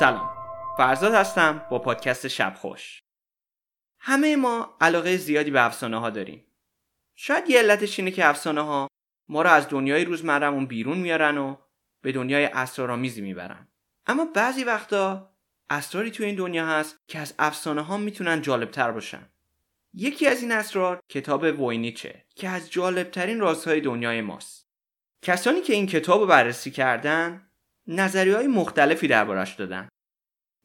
سلام. فرزاد هستم با پادکست شب خوش. همه ما علاقه زیادی به افسانه ها داریم. شاید یه علتش اینه که افسانه ها ما رو از دنیای روزمرهمون بیرون میارن و به دنیای اسرارآمیزی می‌برن. اما بعضی وقتا اسراری تو این دنیا هست که از افسانه ها می‌تونن جالبتر باشن. یکی از این اسرار کتاب ووینیچه که از جالبترین رازهای دنیای ماست. کسانی که این کتاب رو بررسی کردن نظری های مختلفی دربارش دادن.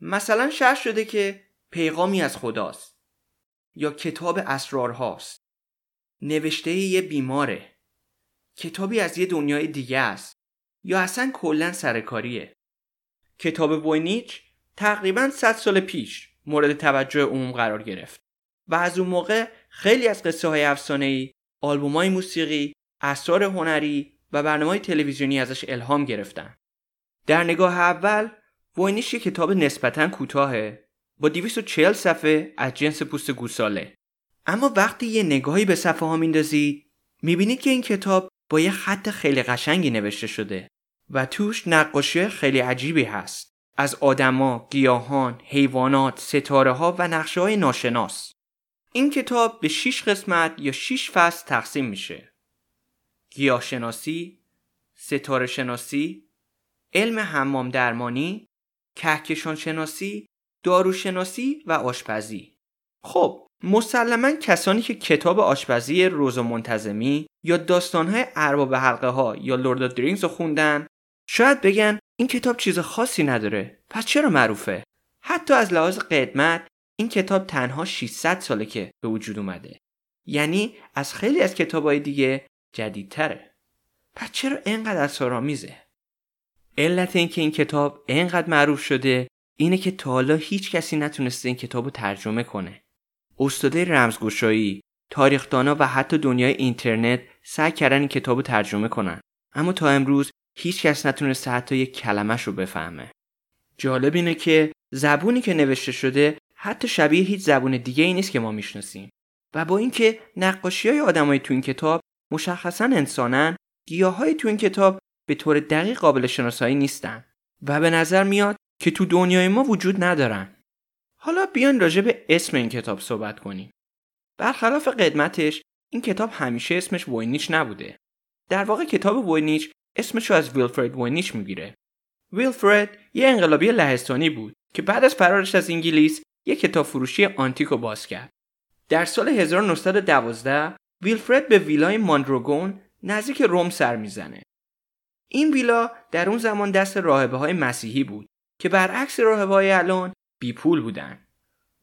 مثلا شرح شده که پیغامی از خداست یا کتاب اسرار هاست نوشته یه بیماره. کتابی از یه دنیای دیگه است. یا اصلا کلا سرکاریه. کتاب وینیچ تقریبا 100 سال پیش مورد توجه عموم قرار گرفت و از اون موقع خیلی از قصه های افسانه ای آلبوم های موسیقی اسرار هنری و برنامه های تلویزیونی ازش الهام گرفتن. در نگاه اول وینیش یه کتاب نسبتا کوتاهه با 240 صفحه از جنس پوست گوساله اما وقتی یه نگاهی به صفحه ها میندازید می‌بینید که این کتاب با یه خط خیلی قشنگی نوشته شده و توش نقاشی خیلی عجیبی هست از آدما، گیاهان، حیوانات، ستاره ها و نقشه های ناشناس. این کتاب به 6 قسمت یا 6 فصل تقسیم میشه. گیاهشناسی، ستاره شناسی، علم حمام درمانی، کهکشان شناسی، داروشناسی و آشپزی. خب مسلما کسانی که کتاب آشپزی روز و منتظمی یا داستانهای ارباب حلقه ها یا لورد درینگز رو خوندن شاید بگن این کتاب چیز خاصی نداره. پس چرا معروفه؟ حتی از لحاظ قدمت این کتاب تنها 600 ساله که به وجود اومده. یعنی از خیلی از کتابهای دیگه جدیدتره. پس چرا اینقدر اسرارآمیزه علت اینکه این کتاب اینقدر معروف شده اینه که تا حالا هیچ کسی نتونسته این کتاب رو ترجمه کنه. استاده رمزگشایی تاریخدانا و حتی دنیای اینترنت سعی کردن این کتاب رو ترجمه کنن. اما تا امروز هیچ کس نتونسته حتی یک کلمش رو بفهمه. جالب اینه که زبونی که نوشته شده حتی شبیه هیچ زبون دیگه ای نیست که ما می‌شناسیم. و با اینکه نقاشی های آدمایی تو این کتاب مشخصا انسانن گیاه تو این کتاب به طور دقیق قابل شناسایی نیستن و به نظر میاد که تو دنیای ما وجود ندارن. حالا بیان راجع به اسم این کتاب صحبت کنیم. برخلاف قدمتش این کتاب همیشه اسمش وینیچ نبوده. در واقع کتاب وینیچ اسمش رو از ویلفرد وینیچ می‌گیره. ویلفرد یه انقلابی لهستانی بود که بعد از فرارش از انگلیس یک کتاب فروشی آنتیک رو باز کرد. در سال 1912 ویلفرد به ویلای ماندروگون نزدیک روم سر می‌زنه. این ویلا در اون زمان دست راهبه های مسیحی بود که برعکس راهبه های الان بی پول بودن.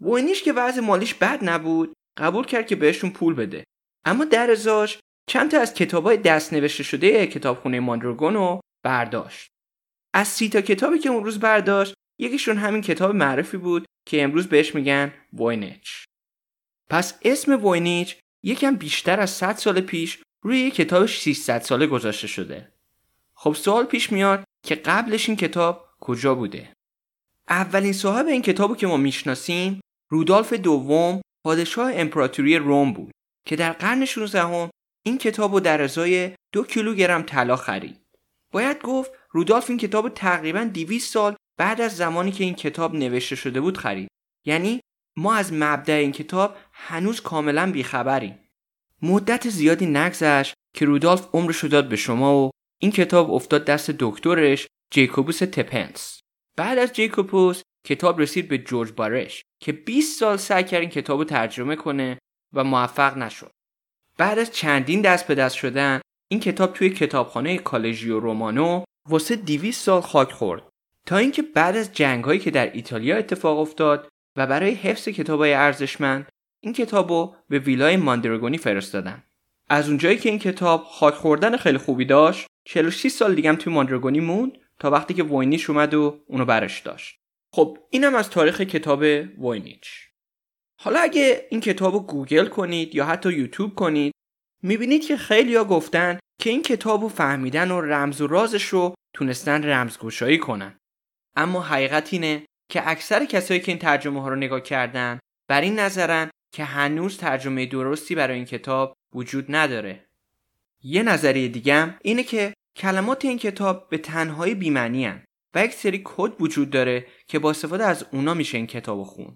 وینیش که وضع مالیش بد نبود قبول کرد که بهشون پول بده. اما در ازاش چند تا از کتابای دست نوشته شده کتابخونه ماندروگون رو برداشت. از سی تا کتابی که اون روز برداشت یکیشون همین کتاب معرفی بود که امروز بهش میگن وینیچ. پس اسم وینیچ یکم بیشتر از 100 سال پیش روی یک کتاب 600 ساله گذاشته شده. خب سوال پیش میاد که قبلش این کتاب کجا بوده اولین صاحب این کتابو که ما می‌شناسیم رودالف دوم پادشاه امپراتوری روم بود که در قرن 16 این کتاب رو در ازای دو کیلوگرم طلا خرید. باید گفت رودالف این کتاب تقریبا 200 سال بعد از زمانی که این کتاب نوشته شده بود خرید. یعنی ما از مبدع این کتاب هنوز کاملا بیخبریم. مدت زیادی نگذشت که رودالف عمرش داد به شما و این کتاب افتاد دست دکترش جیکوبوس تپنس. بعد از جیکوبوس کتاب رسید به جورج بارش که 20 سال سعی کرد این کتاب رو ترجمه کنه و موفق نشد. بعد از چندین دست به دست شدن این کتاب توی کتابخانه کالژیو رومانو واسه 200 سال خاک خورد تا اینکه بعد از جنگهایی که در ایتالیا اتفاق افتاد و برای حفظ کتابای ارزشمند این کتابو به ویلای ماندرگونی فرستادن از اونجایی که این کتاب خاک خوردن خیلی خوبی داشت 46 سال دیگه هم توی ماندراگونه موند تا وقتی که ووینیچ اومد و اونو برش داشت. خب اینم از تاریخ کتاب ووینیچ حالا اگه این کتاب رو گوگل کنید یا حتی یوتیوب کنید می‌بینید که خیلی ها گفتن که این کتاب رو فهمیدن و رمز و رازش رو تونستن رمزگشایی کنن. اما حقیقت اینه که اکثر کسایی که این ترجمه ها رو نگاه کردن بر این نظرن که هنوز ترجمه درستی برای این کتاب وجود نداره. یه نظریه دیگه اینه که کلمات این کتاب به تنهایی بیمعنی هن. و یک سری کد وجود داره که با استفاده از اونا میشه این کتاب خون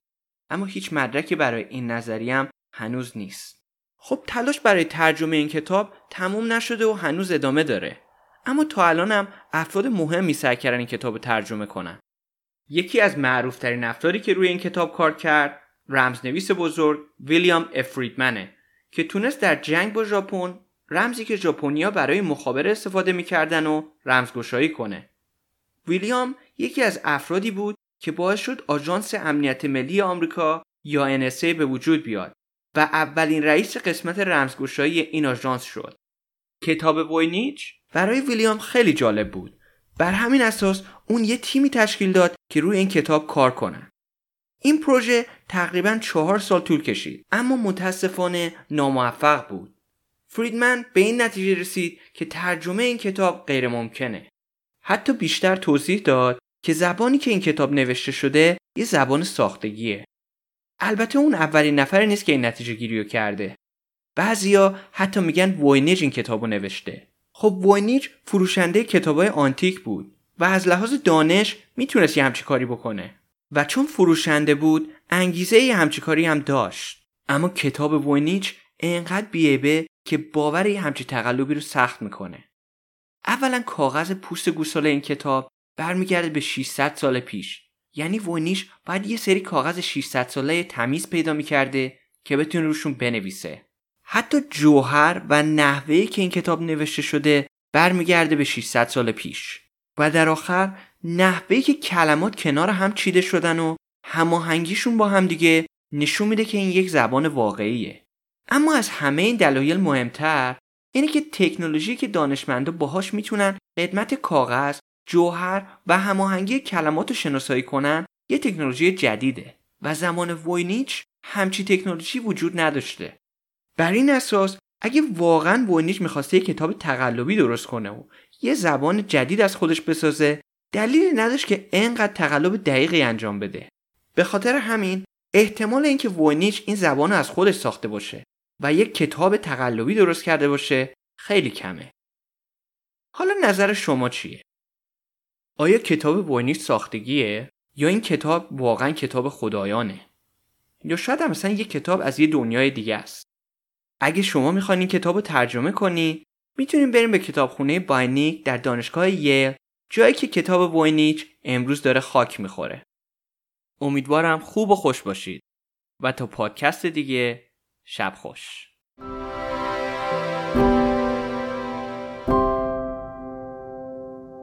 اما هیچ مدرکی برای این نظریم هنوز نیست. خب تلاش برای ترجمه این کتاب تموم نشده و هنوز ادامه داره. اما تا الانم افراد مهمی سعی کردن این کتاب ترجمه کنن. یکی از معروفترین افرادی که روی این کتاب کار کرد رمزنویس بزرگ ویلیام افریدمنه که تونست در جنگ با ژاپن رمزی که ژاپنیا برای مخابره استفاده می‌کردن و رمزگشایی کنه ویلیام یکی از افرادی بود که باعث شد آژانس امنیت ملی آمریکا یا NSA به وجود بیاد و اولین رئیس قسمت رمزگشایی این آژانس شد. کتاب ووینیچ برای ویلیام خیلی جالب بود. بر همین اساس اون یه تیمی تشکیل داد که روی این کتاب کار کنه. این پروژه تقریبا چهار سال طول کشید اما متاسفانه ناموفق بود. فریدمن به این نتیجه رسید که ترجمه این کتاب غیر ممکنه. حتی بیشتر توضیح داد که زبانی که این کتاب نوشته شده یه زبان ساختگیه. البته اون اولین نفر نیست که این نتیجه گیریو کرده. بعضیا حتی میگن ووینیج این کتابو نوشته. خب ووینیج فروشنده کتابای آنتیک بود و از لحاظ دانش می‌تونست یه همچی کاری بکنه. و چون فروشنده بود انگیزه یه همچی کاری هم داشت. اما کتاب ووینیج انقدر بی‌عیبه که باور یه همچی تقلبی رو سخت می‌کنه. اولا کاغذ پوست گوساله این کتاب برمیگرده به 600 سال پیش. یعنی ووینیچ باید یه سری کاغذ 600 ساله تمیز پیدا می‌کرده که بتونه روشون بنویسه. حتی جوهر و نحوهی که این کتاب نوشته شده برمیگرده به 600 سال پیش. و در آخر نحوهی که کلمات کنار هم چیده شدن و هماهنگیشون با هم دیگه نشون میده که این یک زبان واقعیه. اما از همه این دلایل مهمتر اینه که تکنولوژی که دانشمندا باهاش می‌تونن قدمت کاغذ جوهر و هماهنگی کلمات رو شناسایی کنن یه تکنولوژی جدیده و زمان ووینیچ همچی تکنولوژی وجود نداشته. بر این اساس اگه واقعا ووینیچ می‌خواسته یه کتاب تقلبی درست کنه و یه زبان جدید از خودش بسازه دلیلی نداشت که انقدر تقلب دقیقی انجام بده. به خاطر همین احتمال اینکه ووینیچ این زبان رو از خودش ساخته باشه و یک کتاب تقلبی درست کرده باشه خیلی کمه. حالا نظر شما چیه؟ آیا کتاب وینیش ساختگیه؟ یا این کتاب واقعا کتاب خدایانه؟ یا شاید هم مثلا یک کتاب از یه دنیای دیگه است. اگه شما می‌خواین این کتاب رو ترجمه کنی می‌تونیم بریم به کتابخونه باینیک در دانشگاه یل جایی که کتاب وینیچ امروز داره خاک می‌خوره. امیدوارم خوب و خوش باشید. و تا پادکست دیگه شب خوش.